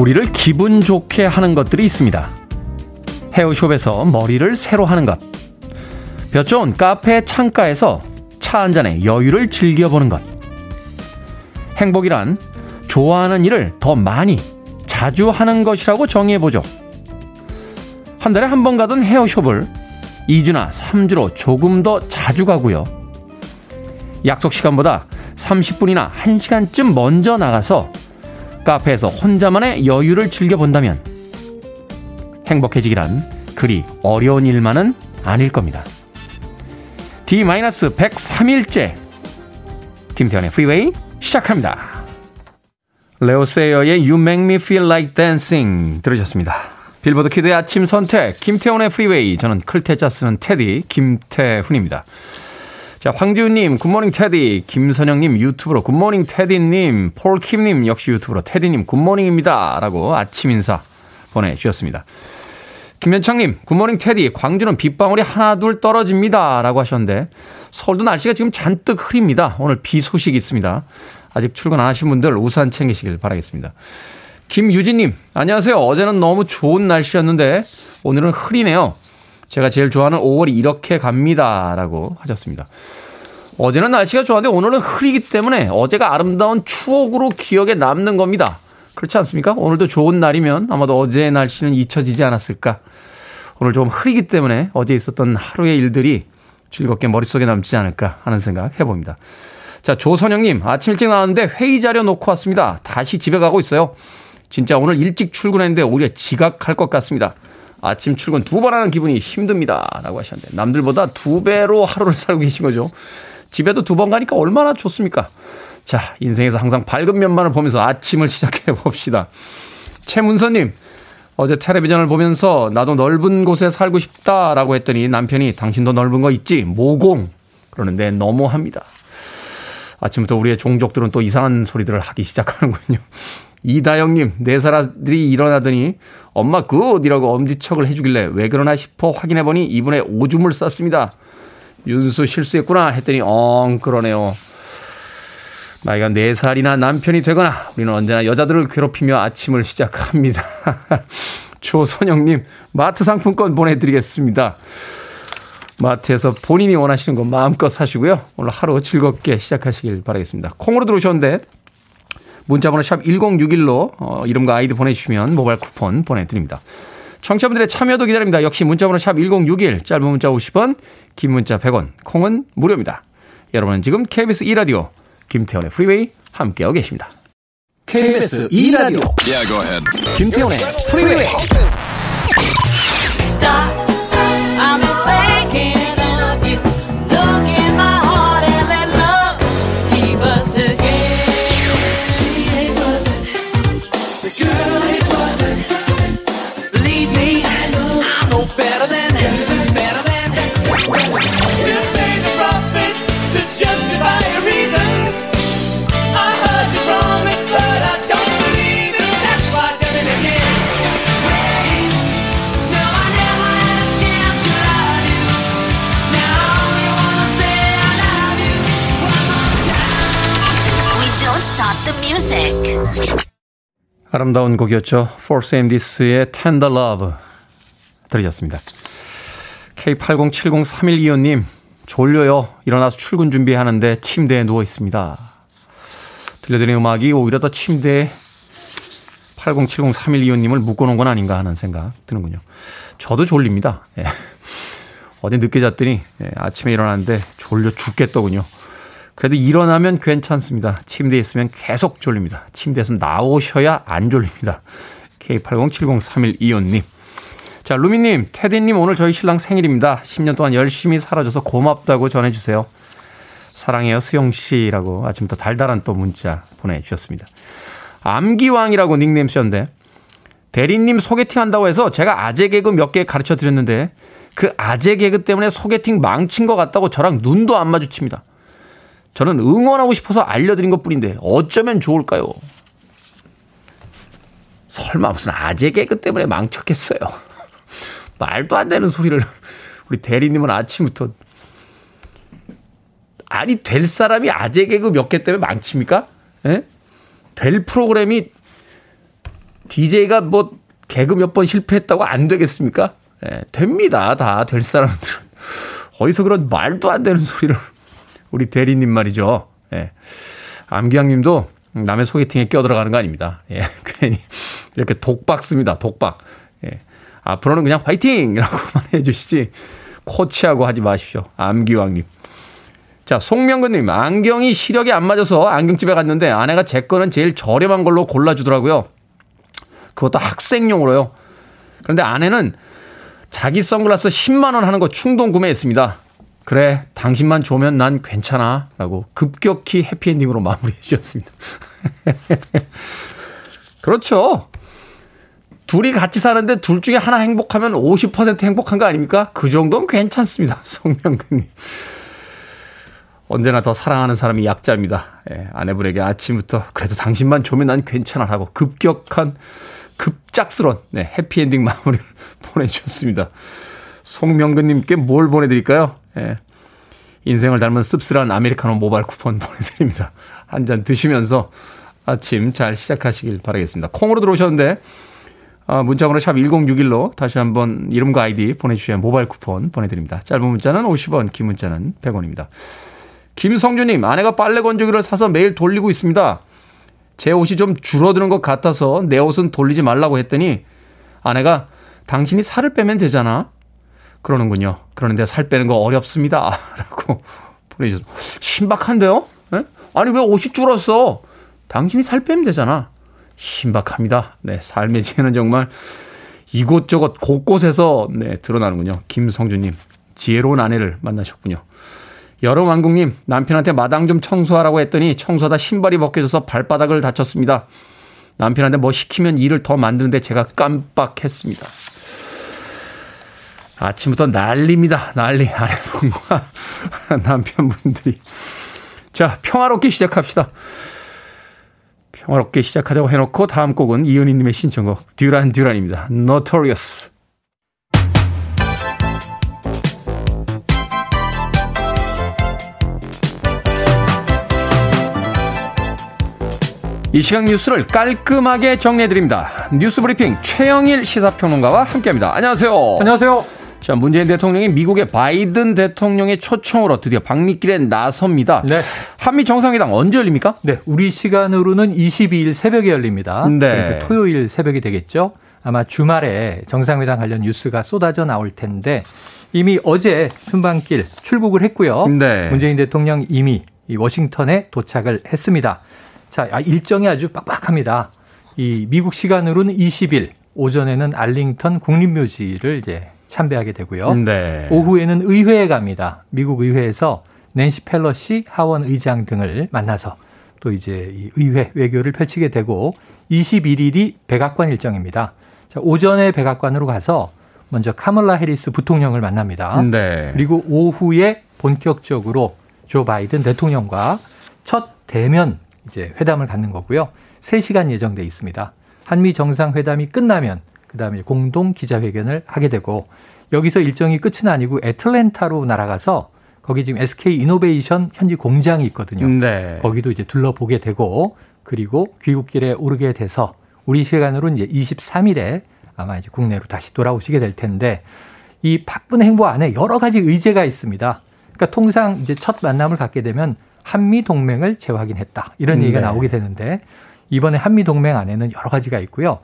우리를 기분 좋게 하는 것들이 있습니다. 헤어숍에서 머리를 새로 하는 것. 볕 좋은 카페 창가에서 차 한 잔에 여유를 즐겨보는 것. 행복이란 좋아하는 일을 더 많이, 자주 하는 것이라고 정의해보죠. 한 달에 한 번 가던 헤어숍을 2주나 3주로 조금 더 자주 가고요. 약속 시간보다 30분이나 1시간쯤 먼저 나가서 카페에서 혼자만의 여유를 즐겨본다면 행복해지기란 그리 어려운 일만은 아닐 겁니다. D-103일째 김태훈의 프리웨이 시작합니다. 레오 세이어의 You Make Me Feel Like Dancing 들으셨습니다. 빌보드 kid의 아침 선택 김태훈의 프리웨이 저는 클 태 자 쓰는 테디 김태훈입니다. 자, 황지훈님, good morning 테디. 김선영님, 유튜브로 good morning 테디님. 폴킴님, 역시 유튜브로 테디님, good morning입니다. 라고 아침 인사 보내주셨습니다. 김현창님, good morning 테디. 광주는 빗방울이 하나 둘 떨어집니다. 라고 하셨는데, 서울도 날씨가 지금 잔뜩 흐립니다. 오늘 비 소식이 있습니다. 아직 출근 안 하신 분들 우산 챙기시길 바라겠습니다. 김유진님, 안녕하세요. 어제는 너무 좋은 날씨였는데, 오늘은 흐리네요. 제가 제일 좋아하는 5월이 이렇게 갑니다. 라고 하셨습니다. 어제는 날씨가 좋았는데 오늘은 흐리기 때문에 어제가 아름다운 추억으로 기억에 남는 겁니다. 그렇지 않습니까? 오늘도 좋은 날이면 아마도 어제의 날씨는 잊혀지지 않았을까. 오늘 좀 흐리기 때문에 어제 있었던 하루의 일들이 즐겁게 머릿속에 남지 않을까 하는 생각 해봅니다. 자, 조선영님, 아침 일찍 나왔는데 회의 자료 놓고 왔습니다. 다시 집에 가고 있어요. 진짜 오늘 일찍 출근했는데 오히려 지각할 것 같습니다. 아침 출근 두 번 하는 기분이 힘듭니다. 라고 하셨는데, 남들보다 두 배로 하루를 살고 계신 거죠. 집에도 두 번 가니까 얼마나 좋습니까? 자, 인생에서 항상 밝은 면만을 보면서 아침을 시작해 봅시다. 최문서님, 어제 텔레비전을 보면서 나도 넓은 곳에 살고 싶다라고 했더니 남편이 당신도 넓은 거 있지? 모공. 그러는데 너무합니다. 아침부터 우리의 종족들은 또 이상한 소리들을 하기 시작하는군요. 이다영님, 네 살 아들이 일어나더니 엄마 굿이라고 엄지척을 해주길래 왜 그러나 싶어 확인해보니 이분의 오줌을 쌌습니다. 윤수 실수했구나 했더니 엉 그러네요. 나이가 4살이나 남편이 되거나 우리는 언제나 여자들을 괴롭히며 아침을 시작합니다. 조선영님 마트 상품권 보내드리겠습니다. 마트에서 본인이 원하시는 거 마음껏 사시고요. 오늘 하루 즐겁게 시작하시길 바라겠습니다. 콩으로 들어오셨는데 문자번호 샵 1061로 어, 이름과 아이디 보내주시면 모바일 쿠폰 보내드립니다. 청취자분들의 참여도 기다립니다. 역시 문자번호 샵 1061, 짧은 문자 50원, 긴 문자 100원, 콩은 무료입니다. 여러분은 지금 KBS 2라디오 김태훈의 프리웨이 함께하고 계십니다. KBS 2라디오 yeah, 김태훈의 프리웨이 아름다운 곡이었죠. Force Andis의 Tender Love 들으셨습니다. K80703125님 졸려요. 일어나서 출근 준비하는데 침대에 누워 있습니다. 들려드린 음악이 오히려 더 침대에 80703125님을 묶어놓은 건 아닌가 하는 생각 드는군요. 저도 졸립니다. 예. 어제 늦게 잤더니 예, 아침에 일어났는데 졸려 죽겠더군요. 그래도 일어나면 괜찮습니다. 침대에 있으면 계속 졸립니다. 침대에서 나오셔야 안 졸립니다. K80703125님. 자, 루미님, 테디님 오늘 저희 신랑 생일입니다. 10년 동안 열심히 살아줘서 고맙다고 전해주세요. 사랑해요, 수영씨라고 아침부터 달달한 또 문자 보내주셨습니다. 암기왕이라고 닉네임 쓰셨는데, 대리님 소개팅 한다고 해서 제가 아재 개그 몇 개 가르쳐 드렸는데, 그 아재 개그 때문에 소개팅 망친 것 같다고 저랑 눈도 안 마주칩니다. 저는 응원하고 싶어서 알려드린 것 뿐인데 어쩌면 좋을까요? 설마 무슨 아재 개그 때문에 망쳤겠어요. 말도 안 되는 소리를 우리 대리님은 아침부터 아니 될 사람이 아재 개그 몇 개 때문에 망칩니까? 예? 될 프로그램이 DJ가 뭐 개그 몇 번 실패했다고 안 되겠습니까? 예, 됩니다. 다 될 사람들은. 어디서 그런 말도 안 되는 소리를 우리 대리님 말이죠. 예. 암기양 님도 남의 소개팅에 껴들어가는 거 아닙니다. 예. 괜히 이렇게 독박 씁니다. 독박. 예. 앞으로는 그냥 화이팅! 이라고만 해주시지. 코치하고 하지 마십시오. 암기왕님. 자, 송명근님, 안경이 시력이 안 맞아서 안경집에 갔는데 아내가 제 거는 제일 저렴한 걸로 골라주더라고요. 그것도 학생용으로요. 그런데 아내는 자기 선글라스 10만원 하는 거 충동 구매했습니다. 그래, 당신만 좋으면 난 괜찮아. 라고 급격히 해피엔딩으로 마무리해 주셨습니다. 그렇죠. 둘이 같이 사는데 둘 중에 하나 행복하면 50% 행복한 거 아닙니까? 그 정도면 괜찮습니다. 송명근님. 언제나 더 사랑하는 사람이 약자입니다. 예, 아내분에게 아침부터 그래도 당신만 좋으면 난 괜찮아 라고 급격한 급작스런 네, 해피엔딩 마무리를 보내주셨습니다. 송명근님께 뭘 보내드릴까요? 예, 인생을 닮은 씁쓸한 아메리카노 모바일 쿠폰 보내드립니다. 한 잔 드시면서 아침 잘 시작하시길 바라겠습니다. 콩으로 들어오셨는데 아, 문자번호 샵 1061로 다시 한번 이름과 아이디 보내주셔야 모바일 쿠폰 보내드립니다. 짧은 문자는 50원, 긴 문자는 100원입니다. 김성주님, 아내가 빨래 건조기를 사서 매일 돌리고 있습니다. 제 옷이 좀 줄어드는 것 같아서 내 옷은 돌리지 말라고 했더니 아내가 당신이 살을 빼면 되잖아. 그러는군요. 그러는데 살 빼는 거 어렵습니다. 라고 보내주셨습니다. 신박한데요? 네? 아니, 왜 옷이 줄었어? 당신이 살 빼면 되잖아. 신박합니다. 네, 삶의 지혜는 정말 이곳저곳 곳곳에서 네, 드러나는군요. 김성주님, 지혜로운 아내를 만나셨군요. 여름왕국님, 남편한테 마당 좀 청소하라고 했더니 청소하다 신발이 벗겨져서 발바닥을 다쳤습니다. 남편한테 뭐 시키면 일을 더 만드는데 제가 깜빡했습니다. 아침부터 난리입니다. 난리. 아내분과 남편분들이. 자, 평화롭게 시작합시다. 평화롭게 시작하자고 해놓고 다음 곡은 이은희님의 신청곡 듀란 듀란입니다. Notorious. 이 시각 뉴스를 깔끔하게 정리해드립니다. 뉴스 브리핑 최영일 시사평론가와 함께합니다. 안녕하세요. 안녕하세요. 자, 문재인 대통령이 미국의 바이든 대통령의 초청으로 드디어 방미길에 나섭니다. 네. 한미 정상회담 언제 열립니까? 네, 우리 시간으로는 22일 새벽에 열립니다. 네. 그러니까 토요일 새벽이 되겠죠. 아마 주말에 정상회담 관련 뉴스가 쏟아져 나올 텐데 이미 어제 순방길 출국을 했고요. 네. 문재인 대통령 이미 이 워싱턴에 도착을 했습니다. 자, 아, 일정이 아주 빡빡합니다. 이 미국 시간으로는 20일 오전에는 알링턴 국립묘지를 이제 참배하게 되고요. 네. 오후에는 의회에 갑니다. 미국 의회에서 낸시 펠러시 하원 의장 등을 만나서 또 이제 이 의회 외교를 펼치게 되고 21일이 백악관 일정입니다. 자, 오전에 백악관으로 가서 먼저 카멀라 해리스 부통령을 만납니다. 네. 그리고 오후에 본격적으로 조 바이든 대통령과 첫 대면 이제 회담을 갖는 거고요. 3시간 예정돼 있습니다. 한미 정상회담이 끝나면 그다음에 공동 기자회견을 하게 되고 여기서 일정이 끝은 아니고 애틀랜타로 날아가서 거기 지금 SK 이노베이션 현지 공장이 있거든요. 네. 거기도 이제 둘러보게 되고 그리고 귀국길에 오르게 돼서 우리 시간으로 이제 23일에 아마 이제 국내로 다시 돌아오시게 될 텐데 이 바쁜 행보 안에 여러 가지 의제가 있습니다. 그러니까 통상 이제 첫 만남을 갖게 되면 한미 동맹을 재확인했다 이런 얘기가 네. 나오게 되는데 이번에 한미 동맹 안에는 여러 가지가 있고요.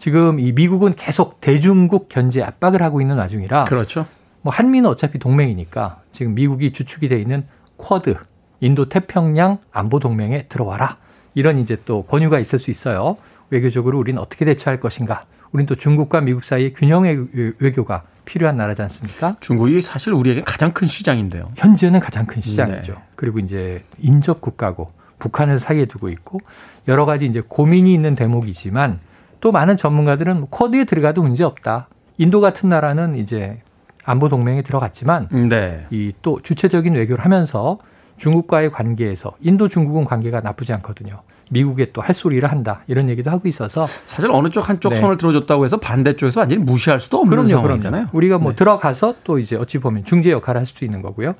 지금 이 미국은 계속 대중국 견제 압박을 하고 있는 와중이라 그렇죠. 뭐 한미는 어차피 동맹이니까 지금 미국이 주축이 돼 있는 쿼드 인도 태평양 안보 동맹에 들어와라 이런 이제 또 권유가 있을 수 있어요. 외교적으로 우리는 어떻게 대처할 것인가? 우리는 또 중국과 미국 사이의 균형의 외교가 필요한 나라지 않습니까? 중국이 사실 우리에게 가장 큰 시장인데요. 현재는 가장 큰 시장이죠. 네. 그리고 이제 인접 국가고 북한을 사이에 두고 있고 여러 가지 이제 고민이 있는 대목이지만 또 많은 전문가들은 쿼드에 들어가도 문제 없다. 인도 같은 나라는 이제 안보 동맹에 들어갔지만 네. 이또 주체적인 외교를 하면서 중국과의 관계에서 인도 중국은 관계가 나쁘지 않거든요. 미국에 또 할 소리를 한다 이런 얘기도 하고 있어서 사실 어느 쪽 한쪽 네. 손을 들어줬다고 해서 반대쪽에서 완전히 무시할 수도 없는 그럼요, 상황이잖아요. 그럼요. 우리가 뭐 네. 들어가서 또 이제 어찌 보면 중재 역할을 할 수도 있는 거고요.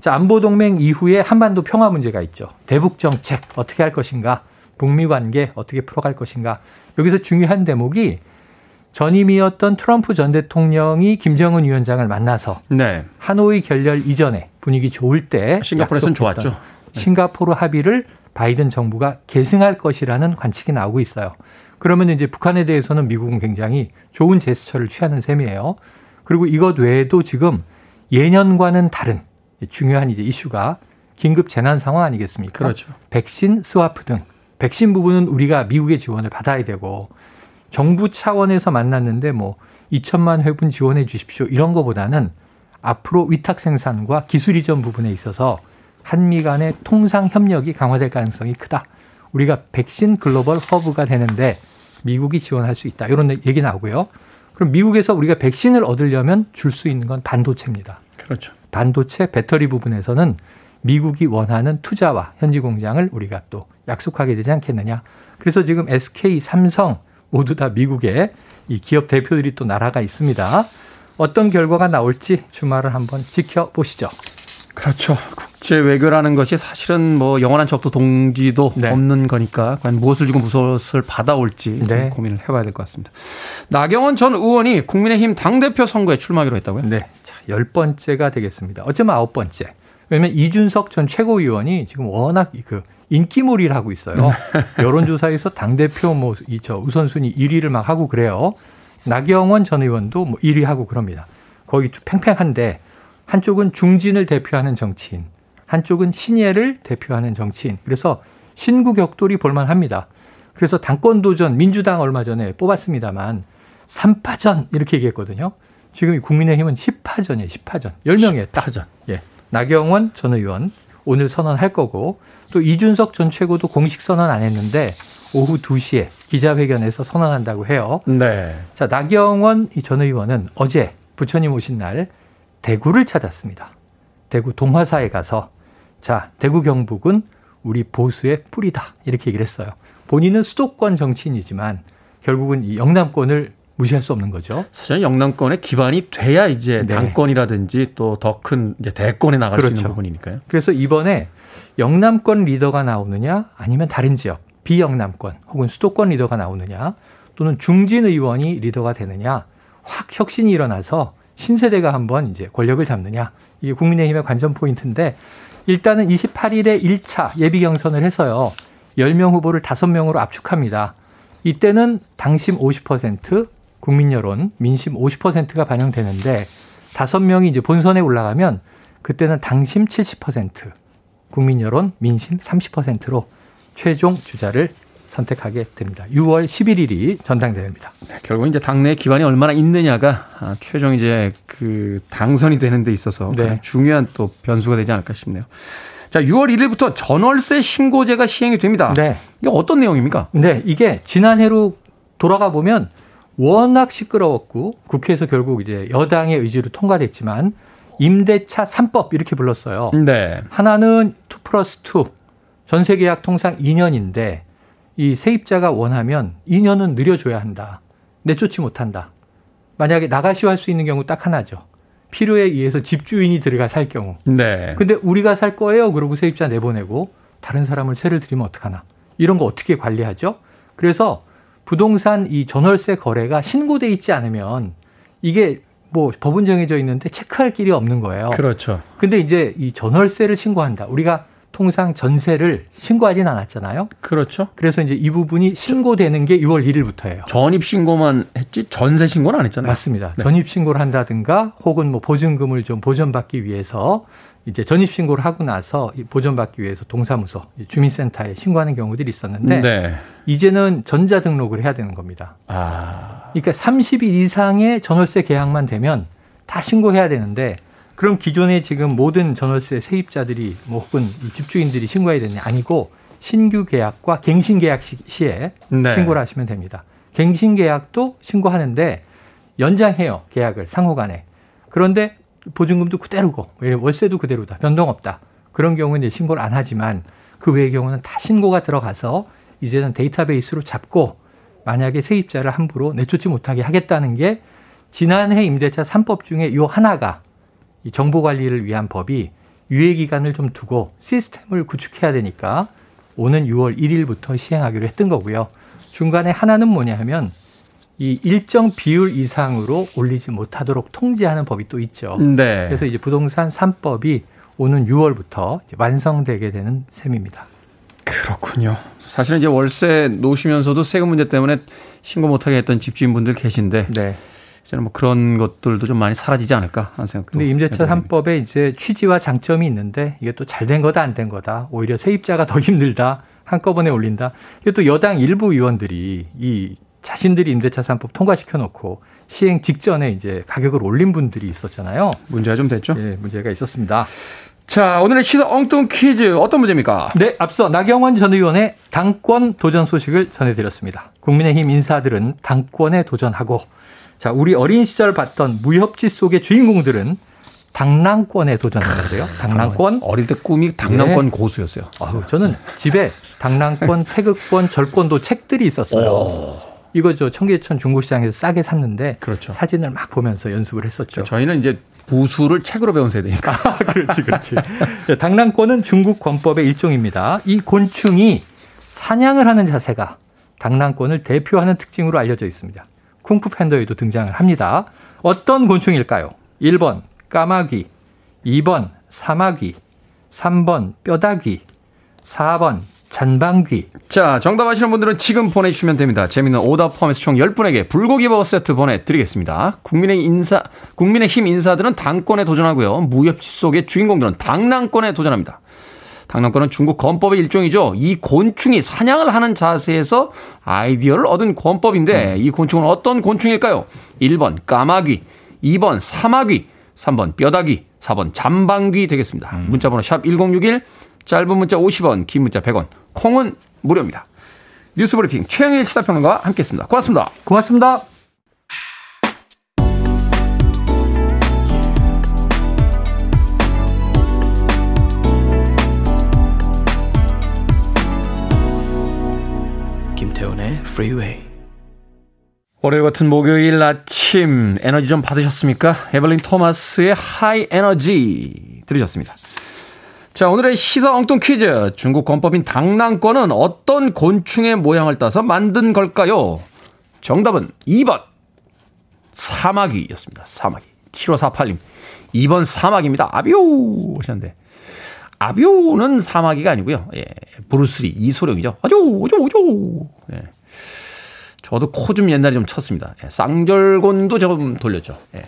자 안보 동맹 이후에 한반도 평화 문제가 있죠. 대북 정책 어떻게 할 것인가, 북미 관계 어떻게 풀어갈 것인가 여기서 중요한 대목이 전임이었던 트럼프 전 대통령이 김정은 위원장을 만나서 네. 하노이 결렬 이전에 분위기 좋을 때 싱가포르에서는 좋았죠. 네. 싱가포르 합의를 바이든 정부가 계승할 것이라는 관측이 나오고 있어요. 그러면 이제 북한에 대해서는 미국은 굉장히 좋은 제스처를 취하는 셈이에요. 그리고 이것 외에도 지금 예년과는 다른 중요한 이제 이슈가 긴급 재난 상황 아니겠습니까? 그렇죠. 백신 스와프 등 백신 부분은 우리가 미국의 지원을 받아야 되고 정부 차원에서 만났는데 뭐 2천만 회분 지원해 주십시오 이런 거보다는 앞으로 위탁 생산과 기술 이전 부분에 있어서 한미 간의 통상 협력이 강화될 가능성이 크다. 우리가 백신 글로벌 허브가 되는데 미국이 지원할 수 있다. 이런 얘기 나오고요. 그럼 미국에서 우리가 백신을 얻으려면 줄 수 있는 건 반도체입니다. 그렇죠. 반도체 배터리 부분에서는 미국이 원하는 투자와 현지 공장을 우리가 또 약속하게 되지 않겠느냐. 그래서 지금 SK, 삼성 모두 다 미국의 이 기업 대표들이 또 나라가 있습니다. 어떤 결과가 나올지 주말을 한번 지켜보시죠. 그렇죠. 국제 외교라는 것이 사실은 뭐 영원한 적도 동지도 네. 없는 거니까 과연 무엇을 주고 무엇을 받아올지 네. 고민을 해봐야 될 것 같습니다. 나경원 전 의원이 국민의힘 당대표 선거에 출마하기로 했다고요? 네. 자, 열 번째가 되겠습니다. 어쩌면 아홉 번째. 왜냐면 이준석 전 최고위원이 지금 워낙 그 인기몰이를 하고 있어요. 여론조사에서 당대표 뭐, 이, 저, 우선순위 1위를 막 하고 그래요. 나경원 전 의원도 뭐 1위 하고 그럽니다. 거의 팽팽한데 한쪽은 중진을 대표하는 정치인, 한쪽은 신예를 대표하는 정치인. 그래서 신구 격돌이 볼만합니다. 그래서 당권 도전 민주당 얼마 전에 뽑았습니다만 3파전 이렇게 얘기했거든요. 지금 국민의힘은 10파전이에요. 10파전. 10명에 딱. 10파전. 예. 나경원 전 의원 오늘 선언할 거고 또 이준석 전 최고도 공식 선언 안 했는데 오후 2시에 기자회견에서 선언한다고 해요. 네. 자, 나경원 전 의원은 어제 부처님 오신 날 대구를 찾았습니다. 대구 동화사에 가서 자, 대구 경북은 우리 보수의 뿌리다. 이렇게 얘기를 했어요. 본인은 수도권 정치인이지만 결국은 이 영남권을 무시할 수 없는 거죠. 사실 영남권의 기반이 돼야 이제 네. 당권이라든지 또 더큰 이제 대권에 나갈 그렇죠. 수 있는 그렇죠. 부분이니까요. 그래서 이번에 영남권 리더가 나오느냐 아니면 다른 지역 비영남권 혹은 수도권 리더가 나오느냐 또는 중진 의원이 리더가 되느냐 확 혁신이 일어나서 신세대가 한번 이제 권력을 잡느냐 이게 국민의힘의 관전 포인트인데 일단은 28일에 1차 예비 경선을 해서요. 10명 후보를 5명으로 압축합니다. 이때는 당심 50%, 국민 여론, 민심 50%가 반영되는데 5명이 이제 본선에 올라가면 그때는 당심 70%, 국민 여론, 민심 30%로 최종 주자를 선택하게 됩니다. 6월 11일이 전당대회입니다. 네, 결국 이제 당내 기반이 얼마나 있느냐가 아, 최종 이제 그 당선이 되는 데 있어서 네. 중요한 또 변수가 되지 않을까 싶네요. 자, 6월 1일부터 전월세 신고제가 시행이 됩니다. 네. 이게 어떤 내용입니까? 네, 이게 지난해로 돌아가 보면 워낙 시끄러웠고 국회에서 결국 이제 여당의 의지로 통과됐지만 임대차 3법 이렇게 불렀어요. 네. 하나는 2 플러스 2 전세 계약 통상 2년인데 이 세입자가 원하면 2년은 늘려줘야 한다. 내쫓지 못한다. 만약에 나가시오 할 수 있는 경우 딱 하나죠. 필요에 의해서 집주인이 들어가 살 경우. 네. 근데 우리가 살 거예요. 그러고 세입자 내보내고 다른 사람을 세를 들이면 어떡하나. 이런 거 어떻게 관리하죠? 그래서 부동산 이 전월세 거래가 신고돼 있지 않으면 이게 뭐 법은 정해져 있는데 체크할 길이 없는 거예요. 그렇죠. 근데 이제 이 전월세를 신고한다. 우리가 통상 전세를 신고하진 않았잖아요. 그렇죠. 그래서 이제 이 부분이 신고되는 게 6월 1일부터예요. 전입 신고만 했지 전세 신고는 안 했잖아요. 맞습니다. 네. 전입 신고를 한다든가 혹은 뭐 보증금을 좀 보전받기 위해서 이제 전입 신고를 하고 나서 보전받기 위해서 동사무소, 주민센터에 신고하는 경우들이 있었는데 네. 이제는 전자 등록을 해야 되는 겁니다. 아. 그러니까 30일 이상의 전월세 계약만 되면 다 신고해야 되는데 그럼 기존에 지금 모든 전월세 세입자들이 뭐 혹은 집주인들이 신고해야 되냐 아니고 신규 계약과 갱신 계약 시에 네. 신고를 하시면 됩니다. 갱신 계약도 신고하는데 연장해요 계약을 상호간에. 그런데 보증금도 그대로고 월세도 그대로다 변동 없다. 그런 경우는 신고를 안 하지만 그 외의 경우는 다 신고가 들어가서 이제는 데이터베이스로 잡고 만약에 세입자를 함부로 내쫓지 못하게 하겠다는 게 지난해 임대차 3법 중에 요 하나가 이 정보 관리를 위한 법이 유예 기간을 좀 두고 시스템을 구축해야 되니까 오는 6월 1일부터 시행하기로 했던 거고요. 중간에 하나는 뭐냐 하면 이 일정 비율 이상으로 올리지 못하도록 통제하는 법이 또 있죠. 네. 그래서 이제 부동산 3법이 오는 6월부터 완성되게 되는 셈입니다. 그렇군요. 사실은 이제 월세 놓으시면서도 세금 문제 때문에 신고 못하게 했던 집주인분들 계신데 네. 이제는 뭐 그런 것들도 좀 많이 사라지지 않을까 하는 생각도. 근데 임대차 3법에 이제 취지와 장점이 있는데 이게 또 잘 된 거다 안 된 거다. 오히려 세입자가 더 힘들다. 한꺼번에 올린다. 이게 또 여당 일부 의원들이 이 자신들이 임대차 3법 통과시켜 놓고 시행 직전에 이제 가격을 올린 분들이 있었잖아요. 문제가 좀 됐죠? 네, 문제가 있었습니다. 자, 오늘의 시사 엉뚱 퀴즈 어떤 문제입니까? 네, 앞서 나경원 전 의원의 당권 도전 소식을 전해드렸습니다. 국민의힘 인사들은 당권에 도전하고 자, 우리 어린 시절 봤던 무협지 속의 주인공들은 당랑권에 도전하는데요. 당랑권. 어릴 때 꿈이 당랑권 네. 고수였어요. 아유, 저는 집에 당랑권, 태극권, 절권도 책들이 있었어요. 오. 이거 저 청계천 중고시장에서 싸게 샀는데 그렇죠. 사진을 막 보면서 연습을 했었죠. 저희는 이제 부수를 책으로 배운 세대니까. 아, 그렇지, 그렇지. 당랑권은 중국 권법의 일종입니다. 이 곤충이 사냥을 하는 자세가 당랑권을 대표하는 특징으로 알려져 있습니다. 쿵푸 팬더에도 등장을 합니다. 어떤 곤충일까요? 1번 까마귀, 2번 사마귀, 3번 뼈다귀, 4번 잔방귀. 자, 정답 아시는 분들은 지금 보내주시면 됩니다. 재밌는 오답 포함해서 총 10분에게 불고기 버거 세트 보내드리겠습니다. 국민의 인사, 국민의 힘 인사들은 당권에 도전하고요. 무협지 속의 주인공들은 당랑권에 도전합니다. 당랑권은 중국 권법의 일종이죠. 이 곤충이 사냥을 하는 자세에서 아이디어를 얻은 권법인데 이 곤충은 어떤 곤충일까요? 1번 까마귀, 2번 사마귀, 3번 뼈다귀, 4번 잠방귀 되겠습니다. 음. 문자번호 샵 1061, 짧은 문자 50원, 긴 문자 100원, 콩은 무료입니다. 뉴스브리핑 최영일 시사평론가와 함께했습니다. 고맙습니다. 고맙습니다. 김태훈의 Freeway. 월요일 같은 목요일 아침 에너지 좀 받으셨습니까? 에벌린 토마스의 하이 에너지 들으셨습니다. 자, 오늘의 시사 엉뚱 퀴즈. 중국 권법인 당랑권은 어떤 곤충의 모양을 따서 만든 걸까요? 정답은 2번. 사마귀였습니다. 사마귀. 7548님. 2번 사마귀입니다. 아비오 하셨는데. 아비오는 사마귀가 아니고요. 예. 브루스리 이소룡이죠. 아조, 아조, 아조. 예. 저도 코 좀 옛날에 좀 쳤습니다. 예. 쌍절곤도 좀 돌렸죠. 예.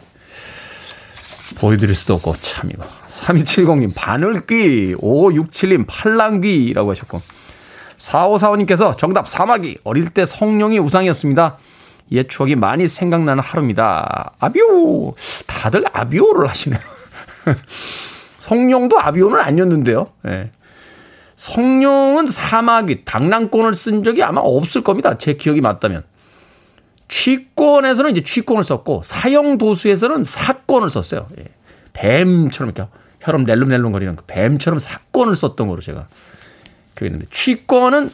보여드릴 수도 없고 참 이거 3270님 바늘귀 5567님 팔랑귀라고 하셨고 4545님께서 정답 사마귀 어릴 때 성룡이 우상이었습니다. 옛 추억이 많이 생각나는 하루입니다. 아비오 다들 아비오를 하시네요. 성룡도 아비오는 아니었는데요. 네. 성룡은 사마귀 당랑권을 쓴 적이 아마 없을 겁니다. 제 기억이 맞다면. 취권에서는 이제 취권을 썼고 사형 도수에서는 사건을 썼어요. 예. 뱀처럼 이렇게 혈압 낼름낼름 거리는 그 뱀처럼 사건을 썼던 거로 제가 기억이 있는데 취권은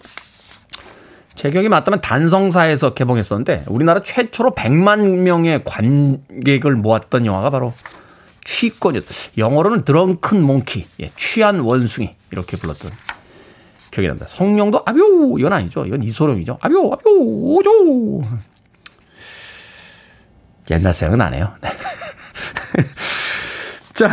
제 기억이 맞다면 단성사에서 개봉했었는데 우리나라 최초로 100만 명의 관객을 모았던 영화가 바로 취권이었다. 영어로는 Drunken Monkey, 예, 취한 원숭이 이렇게 불렀던 기억이 납니다. 성룡도 아뷰 이건 아니죠. 이건 이소룡이죠. 아뷰 아뷰 오조 옛날 생각은 안 해요. 네. 자,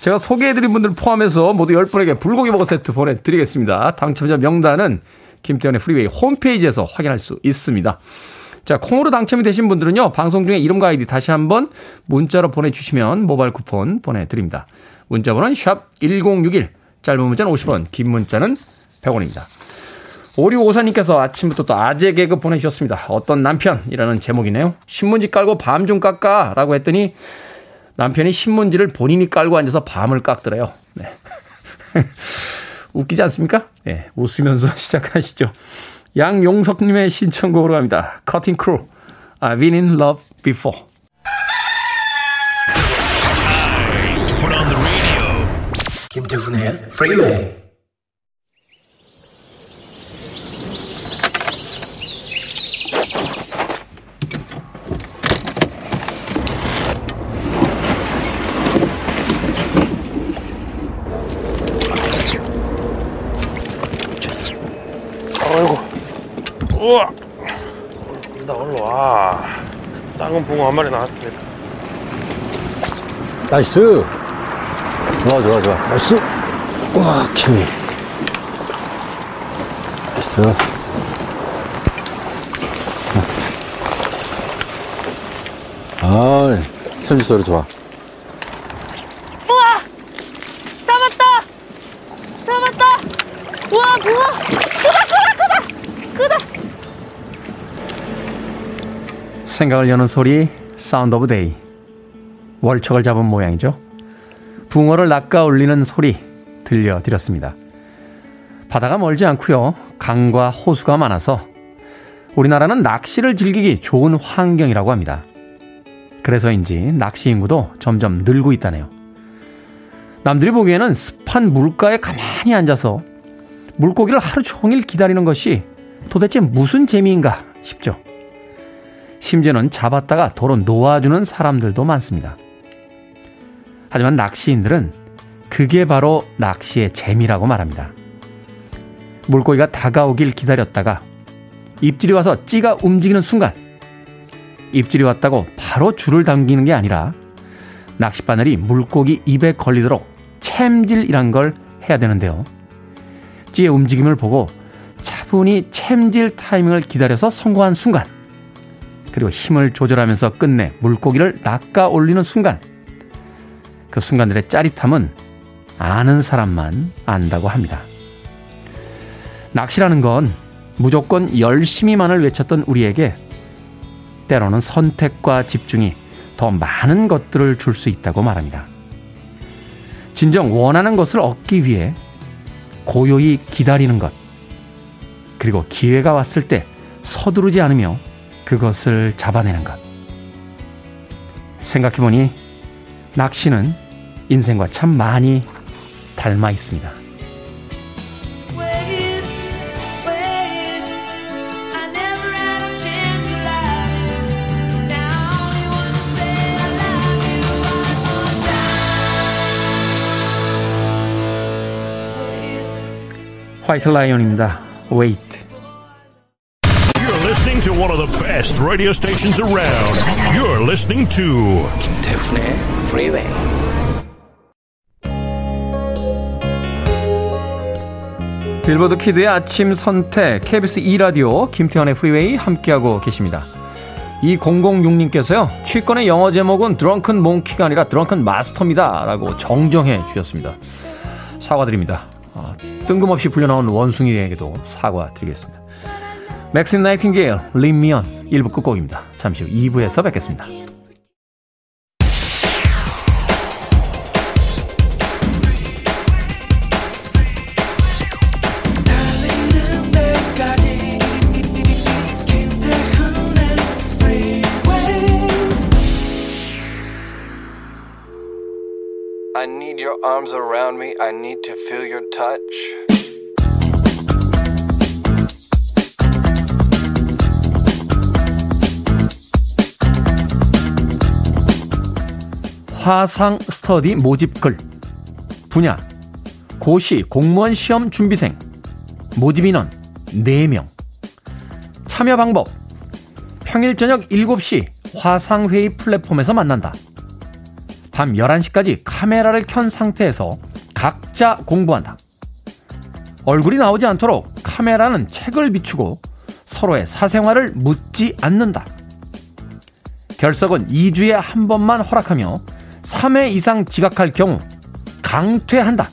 제가 소개해드린 분들 포함해서 모두 10분에게 불고기 버거 세트 보내드리겠습니다. 당첨자 명단은 김태훈의 프리웨이 홈페이지에서 확인할 수 있습니다. 자, 콩으로 당첨이 되신 분들은요, 방송 중에 이름과 아이디 다시 한번 문자로 보내주시면 모바일 쿠폰 보내드립니다. 문자번호는 샵 1061, 짧은 문자는 50원, 긴 문자는 100원입니다. 오리오사님께서 아침부터 또 아재 개그 보내주셨습니다. 어떤 남편이라는 제목이네요. 신문지 깔고 밤 좀 깎아 라고 했더니 남편이 신문지를 본인이 깔고 앉아서 밤을 깎더래요. 네. 웃기지 않습니까? 네, 웃으면서 시작하시죠. 양용석님의 신청곡으로 갑니다. Cutting Crew, I've been in love before. 김태훈의 프리웨이 우와. 와, 작은 붕어 한 마리 나왔습니다. Nice. 좋아, 좋아, 좋아. Nice. 와, 키위. Nice. 아, 챔질 소리 좋아. 우와! 잡았다! 잡았다! 우와, 붕어! 크다, 크다, 크다! 크다! 생각을 여는 소리, Sound of Day. 월척을 잡은 모양이죠. 붕어를 낚아 올리는 소리 들려드렸습니다. 바다가 멀지 않고요. 강과 호수가 많아서 우리나라는 낚시를 즐기기 좋은 환경이라고 합니다. 그래서인지 낚시 인구도 점점 늘고 있다네요. 남들이 보기에는 습한 물가에 가만히 앉아서 물고기를 하루 종일 기다리는 것이 도대체 무슨 재미인가 싶죠. 심지어는 잡았다가 도로 놓아주는 사람들도 많습니다. 하지만 낚시인들은 그게 바로 낚시의 재미라고 말합니다. 물고기가 다가오길 기다렸다가 입질이 와서 찌가 움직이는 순간 입질이 왔다고 바로 줄을 당기는 게 아니라 낚싯바늘이 물고기 입에 걸리도록 챔질이란 걸 해야 되는데요. 찌의 움직임을 보고 차분히 챔질 타이밍을 기다려서 성공한 순간 그리고 힘을 조절하면서 끝내 물고기를 낚아 올리는 순간 그 순간들의 짜릿함은 아는 사람만 안다고 합니다. 낚시라는 건 무조건 열심히만을 외쳤던 우리에게 때로는 선택과 집중이 더 많은 것들을 줄 수 있다고 말합니다. 진정 원하는 것을 얻기 위해 고요히 기다리는 것, 그리고 기회가 왔을 때 서두르지 않으며 그것을 잡아내는 것. 생각해보니 낚시는 인생과 참 많이 닮아 있습니다. White Lion입니다. Wait. To one of the best radio stations around. You're listening to 김태훈의 Freeway. 빌보드 kid의 아침 선택 KBS 2 라디오 김태훈의 프리웨이 함께하고 계십니다. 2006님께서요. 취권의 영어 제목은 Drunken Monkey가 아니라 Drunken Master입니다. 라고 정정해 주셨습니다. 사과드립니다. 어, 뜬금없이 불려나온 원숭이에게도 사과드리겠습니다. 맥신 나이팅게일, 림미언 1부 끝곡입니다. 잠시 후 2부에서 뵙겠습니다. 화상 스터디 모집 글 분야 고시 공무원 시험 준비생 모집 인원 4명 참여 방법 평일 저녁 7시 화상회의 플랫폼에서 만난다. 밤 11시까지 카메라를 켠 상태에서 각자 공부한다. 얼굴이 나오지 않도록 카메라는 책을 비추고 서로의 사생활을 묻지 않는다. 결석은 2주에 한 번만 허락하며 3회 이상 지각할 경우 강퇴한다.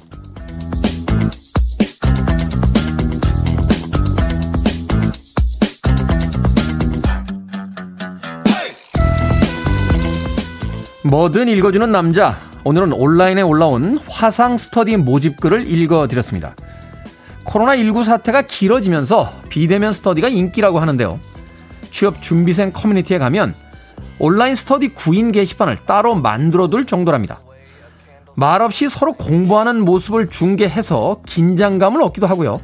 뭐든 읽어주는 남자. 오늘은 온라인에 올라온 화상 스터디 모집글을 읽어드렸습니다. 코로나19 사태가 길어지면서 비대면 스터디가 인기라고 하는데요. 취업 준비생 커뮤니티에 가면 온라인 스터디 구인 게시판을 따로 만들어둘 정도랍니다. 말없이 서로 공부하는 모습을 중계해서 긴장감을 얻기도 하고요.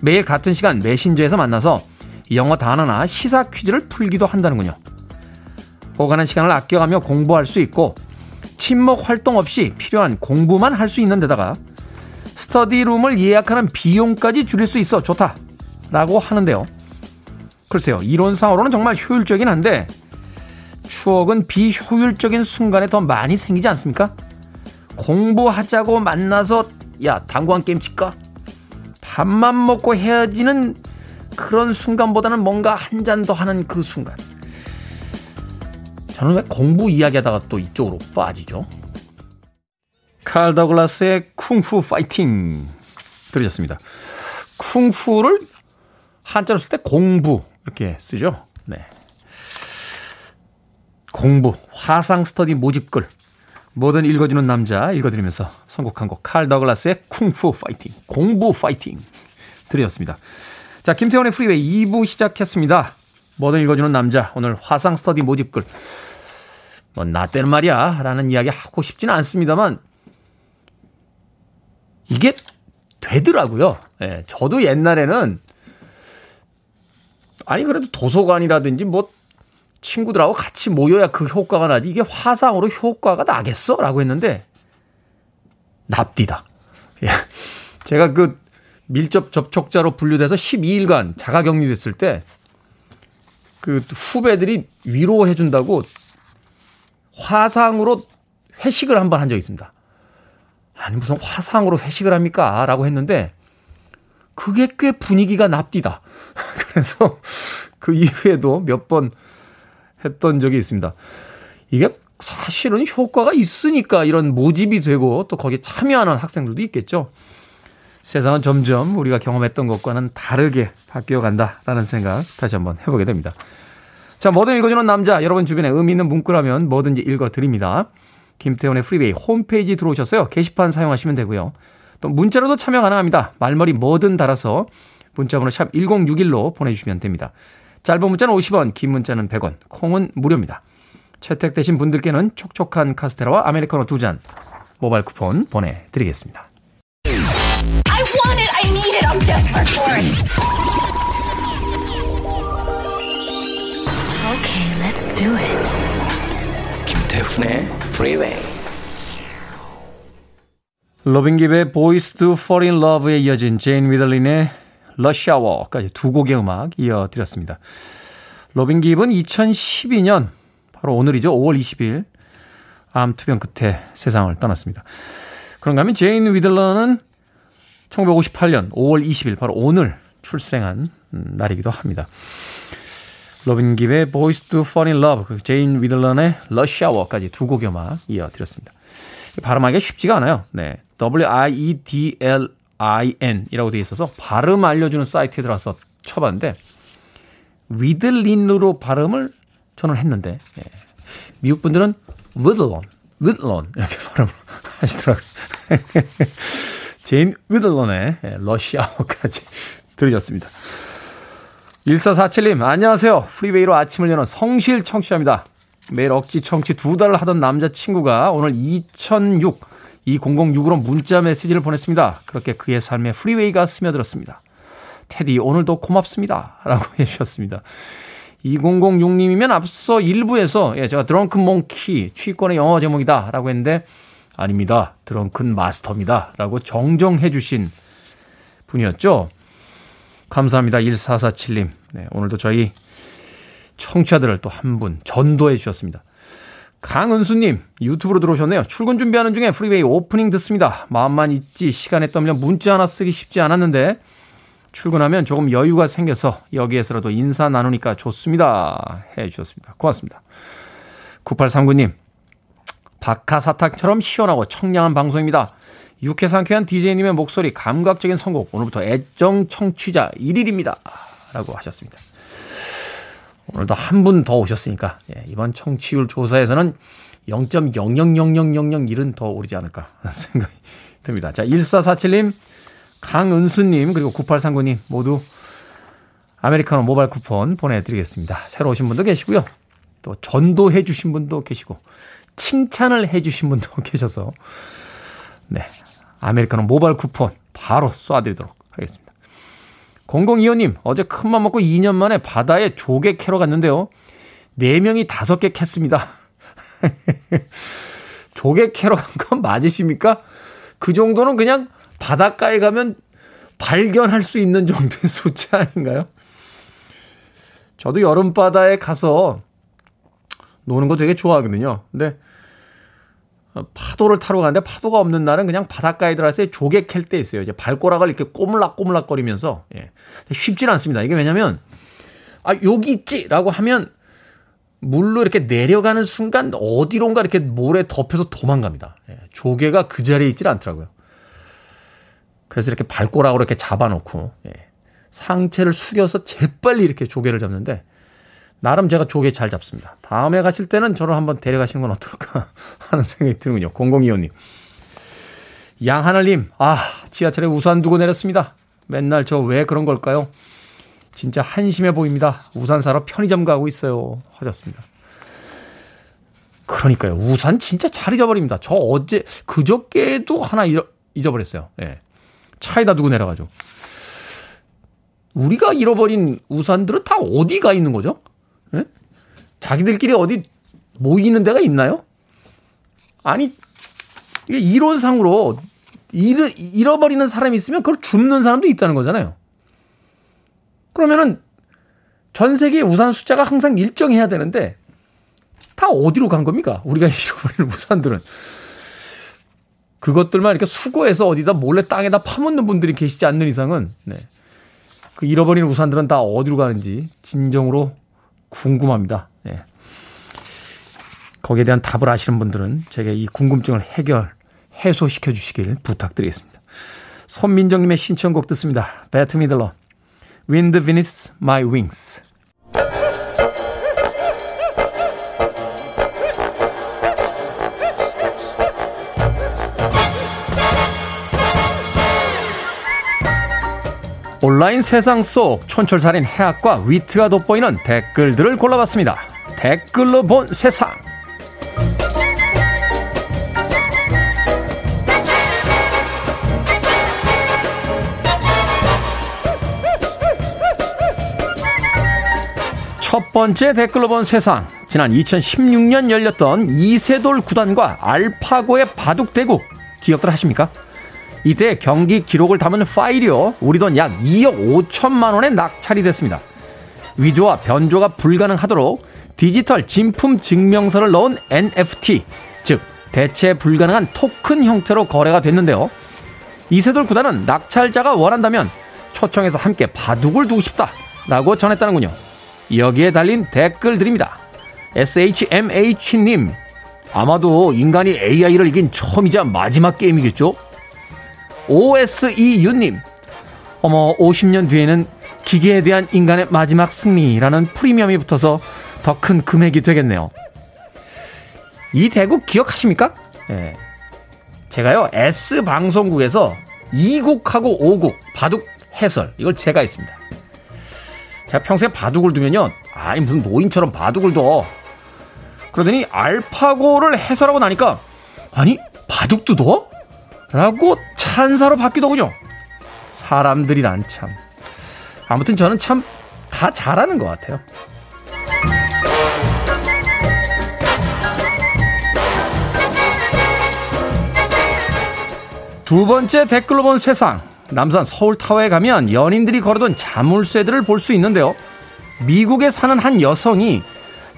매일 같은 시간 메신저에서 만나서 영어 단어나 시사 퀴즈를 풀기도 한다는군요. 오가는 시간을 아껴가며 공부할 수 있고 친목 활동 없이 필요한 공부만 할 수 있는 데다가 스터디룸을 예약하는 비용까지 줄일 수 있어 좋다 라고 하는데요. 글쎄요, 이론상으로는 정말 효율적인 한데, 추억은 비효율적인 순간에 더 많이 생기지 않습니까? 공부하자고 만나서, 야, 당구 한 게임 칠까? 밥만 먹고 헤어지는 그런 순간보다는 뭔가 한 잔 더 하는 그 순간. 저는 왜 공부 이야기하다가 또 이쪽으로 빠지죠? 칼 더글라스의 쿵푸 파이팅 들으셨습니다. 쿵푸를 한자로 쓸 때 공부 이렇게 쓰죠. 네. 공부 화상 스터디 모집글 뭐든 읽어주는 남자 읽어드리면서 선곡한 곡 칼 더글라스의 Kung Fu Fighting 공부 파이팅 들으셨습니다. 자 김태훈의 프리웨이 2부 시작했습니다. 뭐든 읽어주는 남자 오늘 화상 스터디 모집글 뭐 나 때는 말이야 라는 이야기 하고 싶지는 않습니다만 이게 되더라고요. 예, 저도 옛날에는 아니 그래도 도서관이라든지 뭐 친구들하고 같이 모여야 그 효과가 나지 이게 화상으로 효과가 나겠어? 라고 했는데 납디다. 예. 제가 그 밀접 접촉자로 분류돼서 12일간 자가 격리 됐을 때 그 후배들이 위로해 준다고 화상으로 회식을 한 번 한 적이 있습니다. 아니 무슨 화상으로 회식을 합니까? 라고 했는데 그게 꽤 분위기가 납디다. 그래서 그 이후에도 몇 번 했던 적이 있습니다. 이게 사실은 효과가 있으니까 이런 모집이 되고 또 거기에 참여하는 학생들도 있겠죠. 세상은 점점 우리가 경험했던 것과는 다르게 바뀌어 간다라는 생각 다시 한번 해보게 됩니다. 자, 뭐든 읽어주는 남자, 여러분 주변에 의미 있는 문구라면 뭐든지 읽어드립니다. 김태훈의 프리웨이 홈페이지 들어오셔서요. 게시판 사용하시면 되고요. 또 문자로도 참여 가능합니다. 말머리 뭐든 달아서 문자번호 샵 1061로 보내주시면 됩니다. 짧은 문자는 50원, 긴 문자는 100원, 콩은 무료입니다. 채택되신 분들께는 촉촉한 카스테라와 아메리카노 두 잔 모바일 쿠폰 보내드리겠습니다. I want it, I need it, I'm desperate for it. Okay, let's do it. 김태훈의 Freeway. 로빈 깁의 Boys to Fall in Love에 이어진 제인 위들린의 러시아워까지 두 곡의 음악 이어드렸습니다. 로빈 깁은 2012년 바로 오늘이죠. 5월 20일 암 투병 끝에 세상을 떠났습니다. 그런가 하면 제인 위들러는 1958년 5월 20일 바로 오늘 출생한 날이기도 합니다. 로빈 깁의 Boys Do Fall in Love, 그 제인 위들런의 러시아워까지 두 곡의 음악 이어드렸습니다. 발음하기가 쉽지가 않아요. 네. W-I-E-D-L-I-N 이라고 되어 있어서 발음 알려주는 사이트에 들어가서 쳐봤는데 위들린으로 발음을 저는 했는데 네. 미국 분들은 위들런, 위들런 이렇게 발음을 하시더라고요. 제인 위들런의 러시아워까지 들으셨습니다. 1447님, 안녕하세요. 프리웨이로 아침을 여는 성실 청취자입니다. 매일 억지 청취 두 달을 하던 남자친구가 오늘 2006, 2006으로 문자 메시지를 보냈습니다. 그렇게 그의 삶에 프리웨이가 스며들었습니다. 테디, 오늘도 고맙습니다. 라고 해주셨습니다. 2006님이면 앞서 1부에서 예, 제가 drunken monkey, 취권의 영어 제목이다. 라고 했는데, 아닙니다. 드렁큰 마스터입니다. 라고 정정해 주신 분이었죠. 감사합니다. 1447님. 네, 오늘도 저희 청취자들을 또 한 분 전도해 주셨습니다. 강은수님, 유튜브로 들어오셨네요. 출근 준비하는 중에 프리웨이 오프닝 듣습니다. 마음만 있지 시간에 떠밀려 문자 하나 쓰기 쉽지 않았는데 출근하면 조금 여유가 생겨서 여기에서라도 인사 나누니까 좋습니다. 해 주셨습니다. 고맙습니다. 9839님, 박하사탕처럼 시원하고 청량한 방송입니다. 유쾌 상쾌한 DJ님의 목소리 감각적인 선곡 오늘부터 애정 청취자 1일입니다. 라고 하셨습니다. 오늘도 한 분 더 오셨으니까 예, 이번 청취율 조사에서는 0.0000001은 더 오르지 않을까 생각이 듭니다. 자 1447님 강은수님 그리고 9839님 모두 아메리카노 모바일 쿠폰 보내드리겠습니다. 새로 오신 분도 계시고요. 또 전도해 주신 분도 계시고 칭찬을 해 주신 분도 계셔서 네 아메리카노 모바일 쿠폰 바로 쏴드리도록 하겠습니다. 0025님, 어제 큰맘 먹고 2년 만에 바다에 조개 캐러 갔는데요. 4명이 5개 캤습니다. 조개 캐러 간 건 맞으십니까? 그 정도는 그냥 바닷가에 가면 발견할 수 있는 정도의 숫자 아닌가요? 저도 여름바다에 가서 노는 거 되게 좋아하거든요. 근데 파도를 타러 가는데 파도가 없는 날은 그냥 바닷가에 들어가서 조개 캘 때 있어요. 이제 발꼬락을 이렇게 꼬물락꼬물락거리면서 예. 쉽진 않습니다. 이게 왜냐면 아 여기 있지라고 하면 물로 이렇게 내려가는 순간 어디론가 이렇게 모래 덮여서 도망갑니다. 예. 조개가 그 자리에 있질 않더라고요. 그래서 이렇게 발꼬락으로 이렇게 잡아놓고 예. 상체를 숙여서 재빨리 이렇게 조개를 잡는데 나름 제가 조개 잘 잡습니다. 다음에 가실 때는 저를 한번 데려가시는 건 어떨까 하는 생각이 드는군요. 0025님. 양하늘님, 아, 지하철에 우산 두고 내렸습니다. 맨날 저 왜 그런 걸까요? 진짜 한심해 보입니다. 우산 사러 편의점 가고 있어요. 하셨습니다. 그러니까요. 우산 진짜 잘 잊어버립니다. 저 어제, 그저께도 하나 잊어, 잊어버렸어요. 예. 차에다 두고 내려가지고. 우리가 잃어버린 우산들은 다 어디 가 있는 거죠? 예? 자기들끼리 어디 모이는 데가 있나요? 아니, 이게 이론상으로 잃어, 잃어버리는 사람이 있으면 그걸 줍는 사람도 있다는 거잖아요. 그러면은 전 세계 우산 숫자가 항상 일정해야 되는데 다 어디로 간 겁니까? 우리가 잃어버리는 우산들은. 그것들만 이렇게 수거해서 어디다 몰래 땅에다 파묻는 분들이 계시지 않는 이상은, 네. 그 잃어버린 우산들은 다 어디로 가는지 진정으로 궁금합니다. 예. 거기에 대한 답을 아시는 분들은 제게 이 궁금증을 해결, 해소시켜 주시길 부탁드리겠습니다. 손민정님의 신청곡 듣습니다. 배트 미들러, Wind Beneath My Wings. 온라인 세상 속 촌철살인 해학과 위트가 돋보이는 댓글들을 골라봤습니다. 댓글로 본 세상. 첫 번째 댓글로 본 세상. 지난 2016년 열렸던 이세돌 구단과 알파고의 바둑 대국 기억들 하십니까? 이때 경기 기록을 담은 파일이요. 우리 돈 약 2억 5천만 원에 낙찰이 됐습니다. 위조와 변조가 불가능하도록 디지털 진품 증명서를 넣은 NFT, 즉 대체 불가능한 토큰 형태로 거래가 됐는데요. 이세돌 구단은 낙찰자가 원한다면 초청해서 함께 바둑을 두고 싶다라고 전했다는군요. 여기에 달린 댓글들입니다. SHMH님, 아마도 인간이 AI를 이긴 처음이자 마지막 게임이겠죠? OSEU님. 어머, 50년 뒤에는 기계에 대한 인간의 마지막 승리라는 프리미엄이 붙어서 더 큰 금액이 되겠네요. 이 대국 기억하십니까? 예. 제가요, S방송국에서 2국하고 5국 바둑 해설, 이걸 제가 했습니다. 제가 평소에 바둑을 두면요, 아니, 무슨 노인처럼 바둑을 둬. 그러더니 알파고를 해설하고 나니까, 아니, 바둑도 둬? 라고 찬사로 바뀌더군요. 사람들이란 참. 아무튼 저는 참 다 잘하는 것 같아요. 두 번째 댓글로 본 세상. 남산 서울타워에 가면 연인들이 걸어둔 자물쇠들을 볼 수 있는데요. 미국에 사는 한 여성이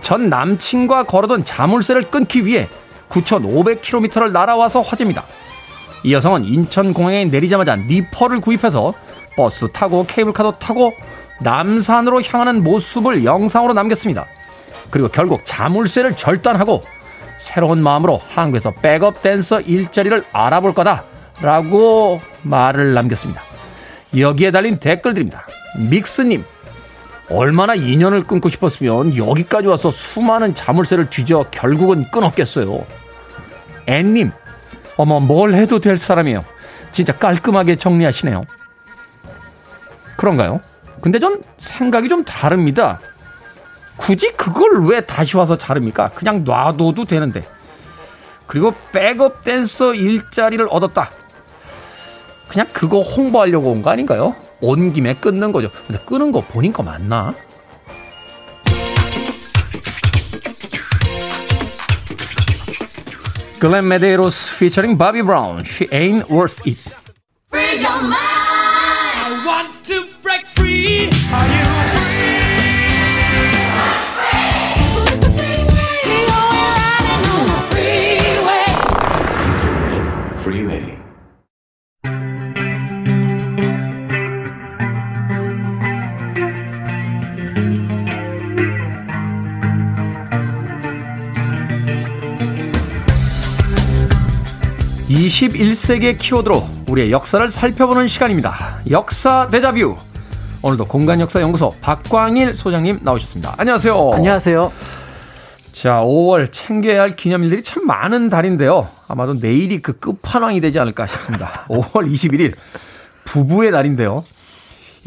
전 남친과 걸어둔 자물쇠를 끊기 위해 9,500km를 날아와서 화제입니다. 이 여성은 인천공항에 내리자마자 니퍼를 구입해서 버스 타고 케이블카도 타고 남산으로 향하는 모습을 영상으로 남겼습니다. 그리고 결국 자물쇠를 절단하고 새로운 마음으로 한국에서 백업 댄서 일자리를 알아볼 거다라고 말을 남겼습니다. 여기에 달린 댓글들입니다. 믹스님, 얼마나 인연을 끊고 싶었으면 여기까지 와서 수많은 자물쇠를 뒤져 결국은 끊었겠어요. 앤님, 어머, 뭘 해도 될 사람이에요. 진짜 깔끔하게 정리하시네요. 그런가요? 근데 전 생각이 좀 다릅니다. 굳이 그걸 왜 다시 와서 자릅니까? 그냥 놔둬도 되는데. 그리고 백업 댄서 일자리를 얻었다. 그냥 그거 홍보하려고 온 거 아닌가요? 온 김에 끊는 거죠. 근데 끊은 거 본인 거 맞나? 글렌 메데이로스 featuring Bobby Brown. She ain't worth it. 21세기의 키워드로 우리의 역사를 살펴보는 시간입니다. 역사 대자뷰. 오늘도 공간 역사 연구소 박광일 소장님 나오셨습니다. 안녕하세요. 안녕하세요. 자, 5월 챙겨야 할 기념일들이 참 많은 달인데요. 아마도 내일이 그 끝판왕이 되지 않을까 싶습니다. 5월 21일 부부의 날인데요.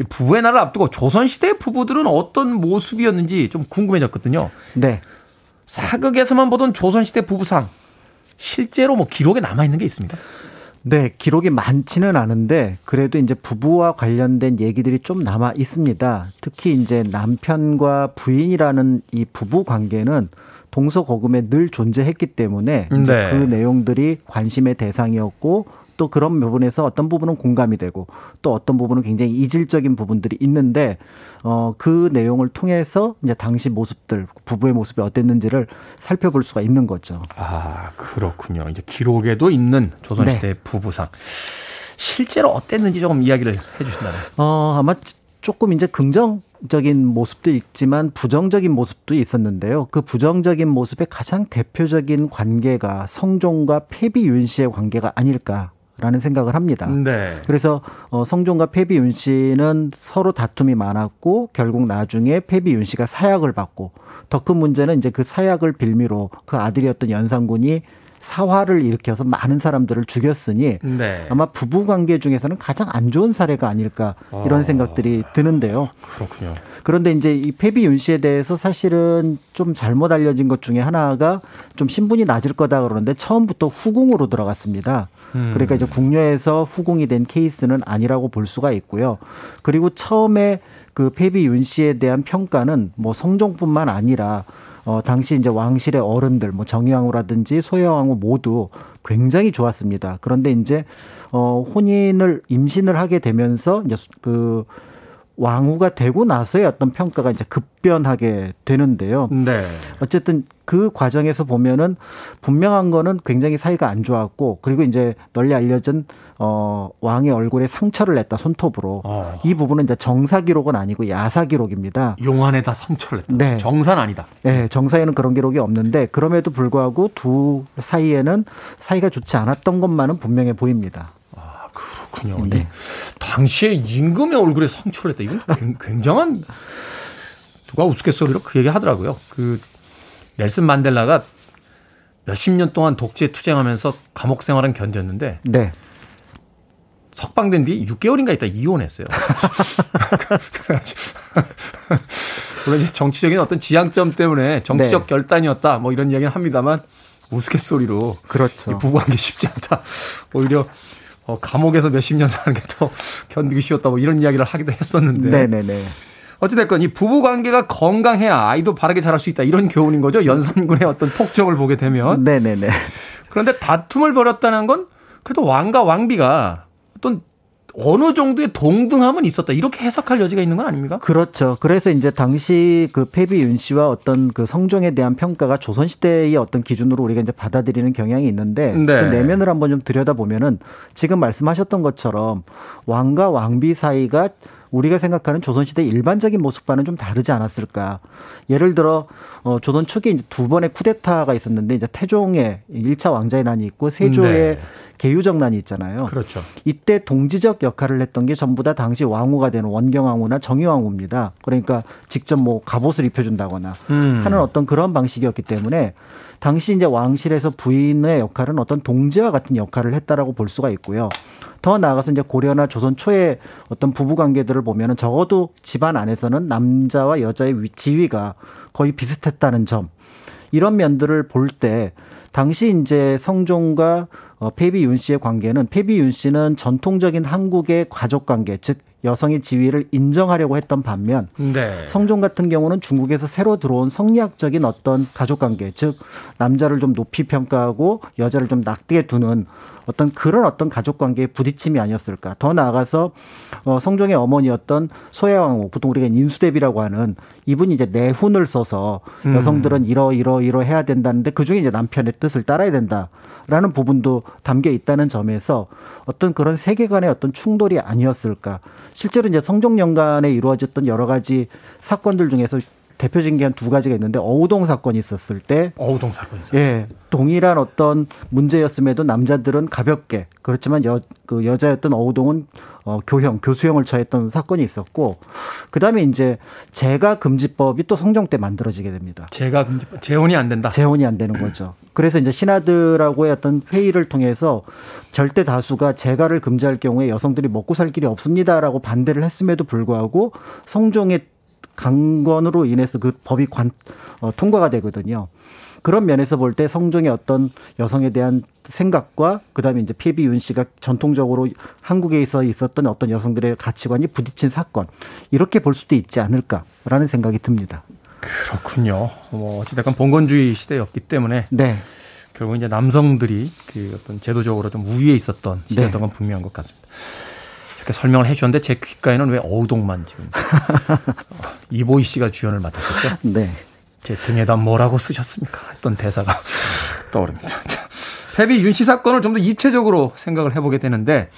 부부의 날을 앞두고 조선시대 부부들은 어떤 모습이었는지 좀 궁금해졌거든요. 네. 사극에서만 보던 조선시대 부부상 실제로 뭐 기록에 남아 있는 게 있습니까? 네, 기록이 많지는 않은데 그래도 이제 부부와 관련된 얘기들이 좀 남아 있습니다. 특히 이제 남편과 부인이라는 이 부부 관계는 동서고금에 늘 존재했기 때문에 네. 그 내용들이 관심의 대상이었고 또 그런 부분에서 어떤 부분은 공감이 되고 또 어떤 부분은 굉장히 이질적인 부분들이 있는데 어 그 내용을 통해서 이제 당시 모습들 부부의 모습이 어땠는지를 살펴볼 수가 있는 거죠. 아 그렇군요. 이제 기록에도 있는 조선시대 네. 부부상 실제로 어땠는지 조금 이야기를 해주신다면. 어 아마 조금 이제 긍정 적인 모습도 있지만 부정적인 모습도 있었는데요. 그 부정적인 모습의 가장 대표적인 관계가 성종과 폐비윤 씨의 관계가 아닐까 라는 생각을 합니다. 네. 그래서 어, 성종과 폐비윤 씨는 서로 다툼이 많았고 결국 나중에 폐비윤 씨가 사약을 받고 더 큰 문제는 이제 그 사약을 빌미로 그 아들이었던 연산군이 사화를 일으켜서 많은 사람들을 죽였으니 네. 아마 부부 관계 중에서는 가장 안 좋은 사례가 아닐까 이런 아, 생각들이 드는데요. 그렇군요. 그런데 이제 이 패비 윤 씨에 대해서 사실은 좀 잘못 알려진 것 중에 하나가 좀 신분이 낮을 거다 그러는데 처음부터 후궁으로 들어갔습니다. 음. 그러니까 이제 궁녀에서 후궁이 된 케이스는 아니라고 볼 수가 있고요. 그리고 처음에 그 패비 윤 씨에 대한 평가는 뭐 성종뿐만 아니라 어, 당시 이제 왕실의 어른들, 뭐 정의왕후라든지 소여왕후 모두 굉장히 좋았습니다. 그런데 이제 어, 혼인을 임신을 하게 되면서 이제 그 왕후가 되고 나서의 어떤 평가가 이제 급변하게 되는데요. 네. 어쨌든 그 과정에서 보면은 분명한 거는 굉장히 사이가 안 좋았고 그리고 이제 널리 알려진 어 왕의 얼굴에 상처를 냈다 손톱으로 어. 이 부분은 이제 정사 기록은 아니고 야사 기록입니다. 용안에다 상처를 냈다. 네. 정사는 아니다. 네, 정사에는 그런 기록이 없는데 그럼에도 불구하고 두 사이에는 사이가 좋지 않았던 것만은 분명해 보입니다. 그렇군요. 네. 당시에 임금의 얼굴에 상처를 했다. 이건 굉장한 누가 우스갯소리로 그 얘기 하더라고요. 그 넬슨 만델라가 몇십 년 동안 독재 투쟁하면서 감옥 생활은 견뎠는데 네. 석방된 뒤 6개월인가 있다 이혼했어요. 물론 정치적인 어떤 지향점 때문에 정치적 네. 결단이었다 뭐 이런 이야기는 합니다만 우스갯소리로 그렇죠. 부부관계 쉽지 않다. 오히려 어, 감옥에서 몇십 년 사는 게 더 견디기 쉬웠다 뭐 이런 이야기를 하기도 했었는데. 네네네. 어찌됐건 이 부부 관계가 건강해야 아이도 바르게 자랄 수 있다 이런 교훈인 거죠. 연산군의 어떤 폭정을 보게 되면. 네네네. 그런데 다툼을 벌였다는 건 그래도 왕과 왕비가 어떤 어느 정도의 동등함은 있었다. 이렇게 해석할 여지가 있는 건 아닙니까? 그렇죠. 그래서 이제 당시 그 패비 윤 씨와 어떤 그 성종에 대한 평가가 조선시대의 어떤 기준으로 우리가 이제 받아들이는 경향이 있는데 네. 그 내면을 한번 좀 들여다보면은 지금 말씀하셨던 것처럼 왕과 왕비 사이가 우리가 생각하는 조선시대 일반적인 모습과는 좀 다르지 않았을까. 예를 들어, 어, 조선 초기에 이제 두 번의 쿠데타가 있었는데, 이제 태종의 1차 왕자의 난이 있고, 세조의 네. 개유적 난이 있잖아요. 그렇죠. 이때 동지적 역할을 했던 게 전부 다 당시 왕후가 되는 원경왕후나 정의왕후입니다. 그러니까 직접 뭐 갑옷을 입혀준다거나 음. 하는 어떤 그런 방식이었기 때문에 당시 이제 왕실에서 부인의 역할은 어떤 동지와 같은 역할을 했다라고 볼 수가 있고요. 더 나아가서 이제 고려나 조선 초의 어떤 부부 관계들을 보면은 적어도 집안 안에서는 남자와 여자의 지위가 거의 비슷했다는 점. 이런 면들을 볼 때 당시 이제 성종과 어, 페비 윤 씨의 관계는 페비 윤 씨는 전통적인 한국의 가족 관계, 즉 여성의 지위를 인정하려고 했던 반면 네. 성종 같은 경우는 중국에서 새로 들어온 성리학적인 어떤 가족 관계, 즉 남자를 좀 높이 평가하고 여자를 좀 낙되게 두는 어떤 그런 어떤 가족 관계의 부딪힘이 아니었을까. 더 나아가서 어 성종의 어머니였던 소혜왕후, 보통 우리가 인수대비라고 하는 이분이 이제 내훈을 써서 음. 여성들은 이러 이러 이러 해야 된다는데 그 중에 이제 남편의 뜻을 따라야 된다. 라는 부분도 담겨 있다는 점에서 어떤 그런 세계관의 어떤 충돌이 아니었을까. 실제로 이제 성종 연간에 이루어졌던 여러 가지 사건들 중에서 대표적인 게 한 두 가지가 있는데 어우동 사건이 있었을 때 어우동 사건이 있었죠. 예. 동일한 어떤 문제였음에도 남자들은 가볍게 그렇지만 여, 그 여자였던 어우동은 어, 교형, 교수형을 처했던 사건이 있었고 그다음에 이제 재가 금지법이 또 성종 때 만들어지게 됩니다. 재가 금지법 재혼이 안 된다. 재혼이 안 되는 거죠. 그래서 이제 신하들하고의 어떤 회의를 통해서 절대 다수가 재가를 금지할 경우에 여성들이 먹고 살 길이 없습니다라고 반대를 했음에도 불구하고 성종의 강권으로 인해서 그 법이 관, 어, 통과가 되거든요. 그런 면에서 볼 때 성종의 어떤 여성에 대한 생각과 그다음에 이제 피비 윤 씨가 전통적으로 한국에서 있었던 어떤 여성들의 가치관이 부딪힌 사건 이렇게 볼 수도 있지 않을까라는 생각이 듭니다. 그렇군요. 뭐 어찌됐건 봉건주의 시대였기 때문에 네. 결국 이제 남성들이 그 어떤 제도적으로 좀 우위에 있었던 시대였던 네. 건 분명한 것 같습니다. 이렇게 설명을 해주셨는데 제 귓가에는 왜 어우동만 지금 이보희 씨가 주연을 맡았었죠? 네. 제 등에다 뭐라고 쓰셨습니까? 했던 대사가 떠오릅니다. 자, 패비 윤씨 사건을 좀 더 입체적으로 생각을 해보게 되는데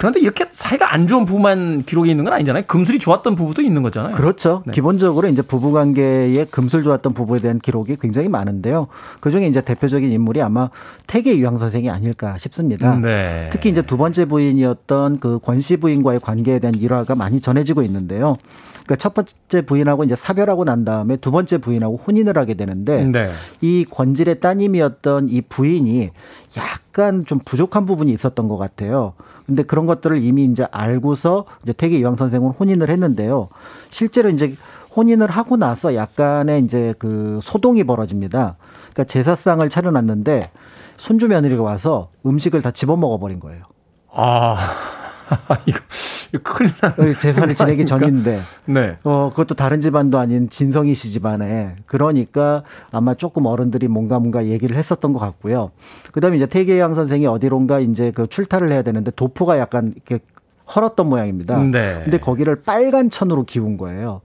그런데 이렇게 사이가 안 좋은 부부만 기록이 있는 건 아니잖아요. 금슬이 좋았던 부부도 있는 거잖아요. 그렇죠. 네. 기본적으로 이제 부부 관계에 금슬 좋았던 부부에 대한 기록이 굉장히 많은데요. 그 중에 이제 대표적인 인물이 아마 태계 유황 선생이 아닐까 싶습니다. 네. 특히 이제 두 번째 부인이었던 그 권 씨 부인과의 관계에 대한 일화가 많이 전해지고 있는데요. 그러니까 첫 번째 부인하고 이제 사별하고 난 다음에 두 번째 부인하고 혼인을 하게 되는데 네. 이 권질의 따님이었던 이 부인이 약간 좀 부족한 부분이 있었던 것 같아요. 근데 그런 것들을 이미 이제 알고서 이제 태계 이황 선생은 혼인을 했는데요. 실제로 이제 혼인을 하고 나서 약간의 이제 그 소동이 벌어집니다. 그러니까 제사상을 차려놨는데 손주 며느리가 와서 음식을 다 집어먹어 버린 거예요. 아, 이거 큰일 나. 재산을 지내기 전인데. 네. 어, 그것도 다른 집안도 아닌 진성희 씨 집안에. 그러니까 아마 조금 어른들이 뭔가 뭔가 얘기를 했었던 것 같고요. 그 다음에 이제 태계양 선생이 어디론가 이제 그 출타를 해야 되는데 도포가 약간 이렇게 헐었던 모양입니다. 네. 근데 거기를 빨간 천으로 기운 거예요.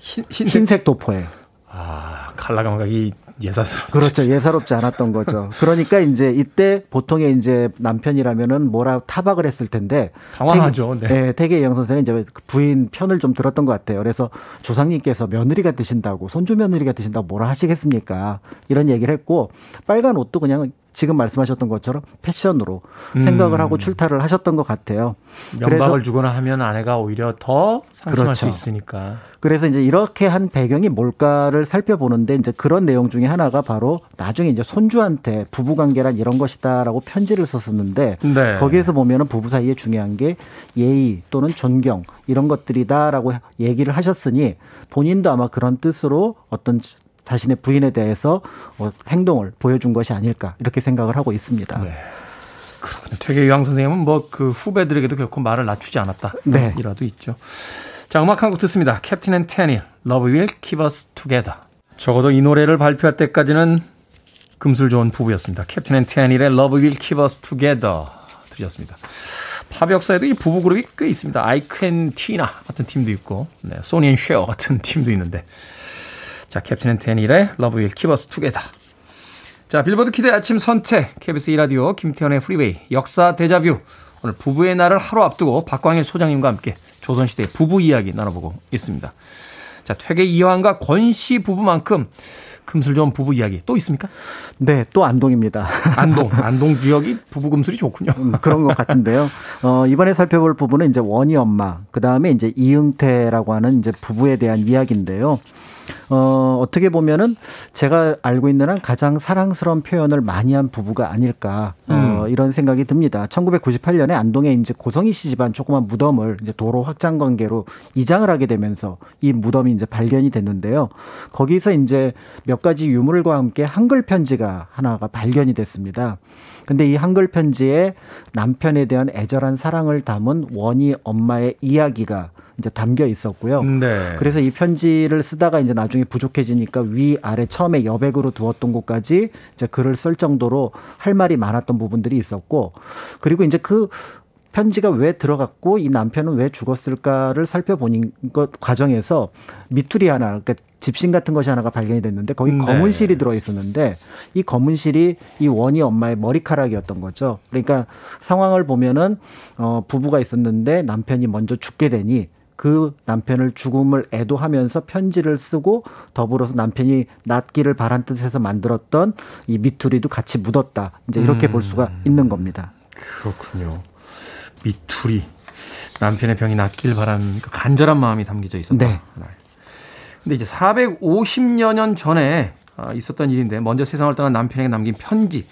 흰, 흰색, 흰색 도포에. 아, 칼라 감각이 예사스럽죠. 그렇죠. 예사롭지 않았던 거죠. 그러니까 이제 이때 보통의 이제 남편이라면은 뭐라 타박을 했을 텐데 당황하죠. 네. 네 태계 영 선생은 이제 부인 편을 좀 들었던 것 같아요. 그래서 조상님께서 며느리가 되신다고 손주 며느리가 되신다고 뭐라 하시겠습니까? 이런 얘기를 했고 빨간 옷도 그냥 지금 말씀하셨던 것처럼 패션으로 음. 생각을 하고 출타를 하셨던 것 같아요. 면박을 주거나 하면 아내가 오히려 더 상심할 그렇죠. 수 있으니까. 그래서 이제 이렇게 한 배경이 뭘까를 살펴보는데 이제 그런 내용 중에 하나가 바로 나중에 이제 손주한테 부부 관계란 이런 것이다라고 편지를 썼었는데 네. 거기에서 보면은 부부 사이에 중요한 게 예의 또는 존경 이런 것들이다라고 얘기를 하셨으니 본인도 아마 그런 뜻으로 어떤 자신의 부인에 대해서 어, 행동을 보여준 것이 아닐까 이렇게 생각을 하고 있습니다. 네. 그렇군요. 되게 유황 선생님은 뭐 그 후배들에게도 결코 말을 낮추지 않았다. 네. 이라도 있죠. 자, 음악 한 곡 듣습니다. 캡틴 앤 테니, Love Will Keep Us Together. 적어도 이 노래를 발표할 때까지는 금슬 좋은 부부였습니다. 캡틴 앤 테니의 Love Will Keep Us Together 들으셨습니다. 팝 역사에도 이 부부 그룹이 꽤 있습니다. 아이크 앤 티나 같은 팀도 있고, 네, 소니 앤 쉐어 같은 팀도 있는데 자, 캡틴 앤 테닐의 Love Will Keep Us Together. 자, 빌보드 키드 아침 선택, KBS 2라디오, 김태훈의 프리웨이, 역사 데자뷰. 오늘 부부의 날을 하루 앞두고 박광일 소장님과 함께 조선시대의 부부 이야기 나눠보고 있습니다. 자, 퇴계 이황과 권씨 부부만큼 금술 좋은 부부 이야기 또 있습니까? 네, 또 안동입니다. 안동, 안동 지역이 부부 금술이 좋군요. 음, 그런 것 같은데요. 어, 이번에 살펴볼 부부는 이제 원희 엄마, 그 다음에 이제 이응태라고 하는 이제 부부에 대한 이야기인데요. 어, 어떻게 보면은 제가 알고 있는 한 가장 사랑스러운 표현을 많이 한 부부가 아닐까 어, 음. 이런 생각이 듭니다. 1998년에 안동에 이제 고성희 씨 집안 조그만 무덤을 이제 도로 확장 관계로 이장을 하게 되면서 이 무덤이 이제 발견이 됐는데요. 거기서 이제 몇 가지 유물과 함께 한글 편지가 하나가 발견이 됐습니다. 근데 이 한글 편지에 남편에 대한 애절한 사랑을 담은 원희 엄마의 이야기가 이제 담겨 있었고요. 네. 그래서 이 편지를 쓰다가 이제 나중에 부족해지니까 위 아래 처음에 여백으로 두었던 곳까지 이제 글을 쓸 정도로 할 말이 많았던 부분들이 있었고 그리고 이제 그 편지가 왜 들어갔고 이 남편은 왜 죽었을까를 살펴보는 것 과정에서 미투리 하나, 그러니까 집신 같은 것이 하나가 발견이 됐는데 거기 네. 검은 실이 들어 있었는데 이 검은 실이 이 원희 엄마의 머리카락이었던 거죠. 그러니까 상황을 보면은 어 부부가 있었는데 남편이 먼저 죽게 되니 그 남편을 죽음을 애도하면서 편지를 쓰고 더불어서 남편이 낫기를 바란 뜻에서 만들었던 이 미투리도 같이 묻었다. 이제 이렇게 음. 볼 수가 있는 겁니다. 그렇군요. 미투리. 남편의 병이 낫길 바란 그 간절한 마음이 담겨져 있었다. 네. 근데 이제 450여 년 전에 아, 있었던 일인데 먼저 세상을 떠난 남편에게 남긴 편지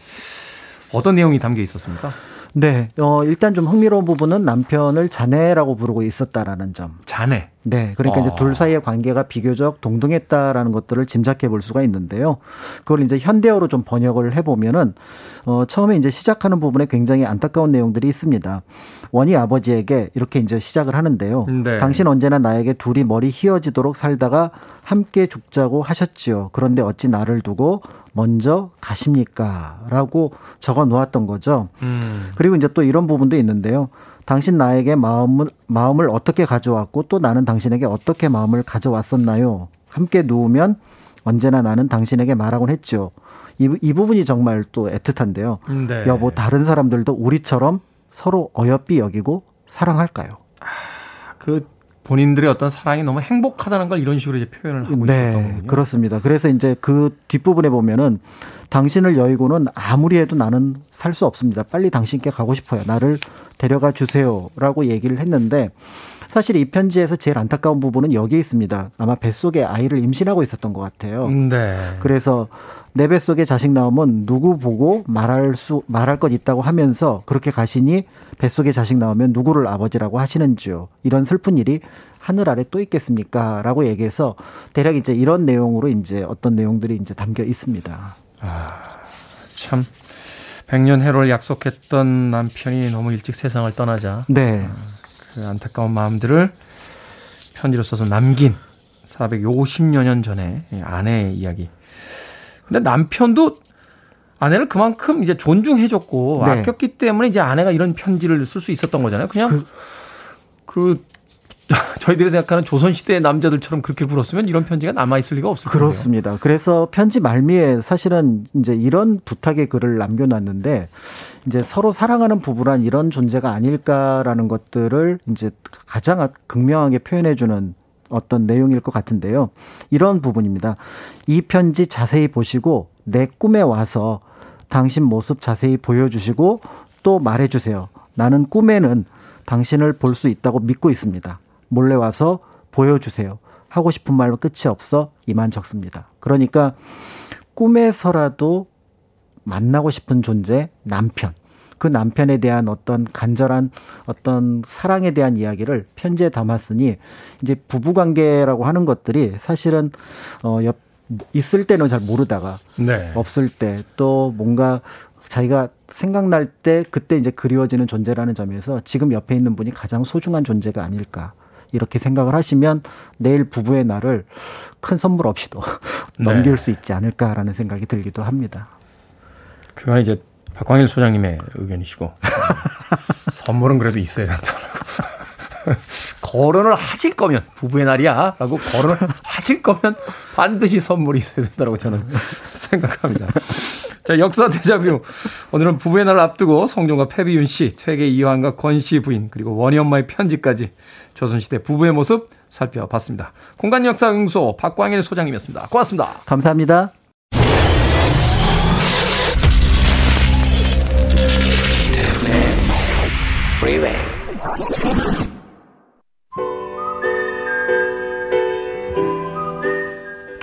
어떤 내용이 담겨 있었습니까? 네, 어, 일단 좀 흥미로운 부분은 남편을 자네라고 부르고 있었다라는 점. 자네. 네, 그러니까 어. 이제 둘 사이의 관계가 비교적 동등했다라는 것들을 짐작해 볼 수가 있는데요. 그걸 이제 현대어로 좀 번역을 해보면은 어, 처음에 이제 시작하는 부분에 굉장히 안타까운 내용들이 있습니다. 원희 아버지에게 이렇게 이제 시작을 하는데요. 네. 당신 언제나 나에게 둘이 머리 휘어지도록 살다가 함께 죽자고 하셨지요. 그런데 어찌 나를 두고 먼저 가십니까? 라고 적어 놓았던 거죠. 음. 그리고 이제 또 이런 부분도 있는데요. 당신 나에게 마음을, 마음을 어떻게 가져왔고 또 나는 당신에게 어떻게 마음을 가져왔었나요? 함께 누우면 언제나 나는 당신에게 말하곤 했죠. 이, 이 부분이 정말 또 애틋한데요. 네. 여보, 다른 사람들도 우리처럼 서로 어여삐 여기고 사랑할까요? 아, 그 본인들의 어떤 사랑이 너무 행복하다는 걸 이런 식으로 이제 표현을 하고 네, 있었던 거군요. 그렇습니다. 그래서 이제 그 뒷부분에 보면은 당신을 여의고는 아무리 해도 나는 살 수 없습니다. 빨리 당신께 가고 싶어요. 나를 데려가 주세요라고 얘기를 했는데 사실 이 편지에서 제일 안타까운 부분은 여기에 있습니다. 아마 뱃속에 아이를 임신하고 있었던 것 같아요. 네. 그래서 내 뱃속에 자식 나오면 누구 보고 말할 수 말할 것 있다고 하면서 그렇게 가시니 뱃속에 자식 나오면 누구를 아버지라고 하시는지요. 이런 슬픈 일이 하늘 아래 또 있겠습니까? 라고 얘기해서 대략 이제 이런 내용으로 이제 어떤 내용들이 이제 담겨 있습니다. 아, 참. 백년 해로를 약속했던 남편이 너무 일찍 세상을 떠나자. 네. 아, 그 안타까운 마음들을 편지로 써서 남긴 450여 년 전에 아내의 이야기. 근데 남편도 아내를 그만큼 이제 존중해줬고 네. 아꼈기 때문에 이제 아내가 이런 편지를 쓸 수 있었던 거잖아요. 그냥 그, 그 저희들이 생각하는 조선시대의 남자들처럼 그렇게 굴었으면 이런 편지가 남아있을 리가 없을 거예요. 그렇습니다. 그래서 편지 말미에 사실은 이제 이런 부탁의 글을 남겨놨는데 이제 서로 사랑하는 부부란 이런 존재가 아닐까라는 것들을 이제 가장 극명하게 표현해주는 어떤 내용일 것 같은데요. 이런 부분입니다. 이 편지 자세히 보시고 내 꿈에 와서 당신 모습 자세히 보여주시고 또 말해주세요. 나는 꿈에는 당신을 볼 수 있다고 믿고 있습니다. 몰래 와서 보여주세요. 하고 싶은 말로 끝이 없어 이만 적습니다. 그러니까 꿈에서라도 만나고 싶은 존재 남편. 그 남편에 대한 어떤 간절한 어떤 사랑에 대한 이야기를 편지에 담았으니 이제 부부 관계라고 하는 것들이 사실은 어 옆 있을 때는 잘 모르다가 네. 없을 때 또 뭔가 자기가 생각날 때 그때 이제 그리워지는 존재라는 점에서 지금 옆에 있는 분이 가장 소중한 존재가 아닐까 이렇게 생각을 하시면 내일 부부의 날을 큰 선물 없이도 네. 넘길 수 있지 않을까라는 생각이 들기도 합니다. 그건 이제 박광일 소장님의 의견이시고 선물은 그래도 있어야 된다고. 거론을 하실 거면 부부의 날이야라고 거론을 하실 거면 반드시 선물이 있어야 된다고 저는 생각합니다. 자, 역사 대자뷰. 오늘은 부부의 날을 앞두고 성종과 패비윤 씨, 퇴계 이황과 권 씨 부인, 그리고 원희 엄마의 편지까지 조선시대 부부의 모습 살펴봤습니다. 공간 역사 응소 박광일 소장님이었습니다. 고맙습니다. 감사합니다.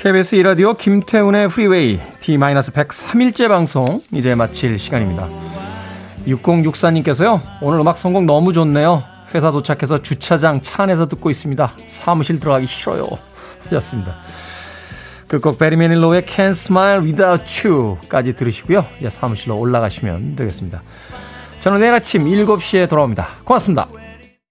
KBS 이라디오 김태훈의 프리웨이 D-103일째 방송 이제 마칠 시간입니다. 6064님께서요. 오늘 음악 선곡 너무 좋네요. 회사 도착해서 주차장 차 안에서 듣고 있습니다. 사무실 들어가기 싫어요. 하셨습니다. 끝곡 베리 메닐로의 Can't Smile Without You까지 들으시고요. 이제 사무실로 올라가시면 되겠습니다. 저는 내일 아침 7시에 돌아옵니다. 고맙습니다.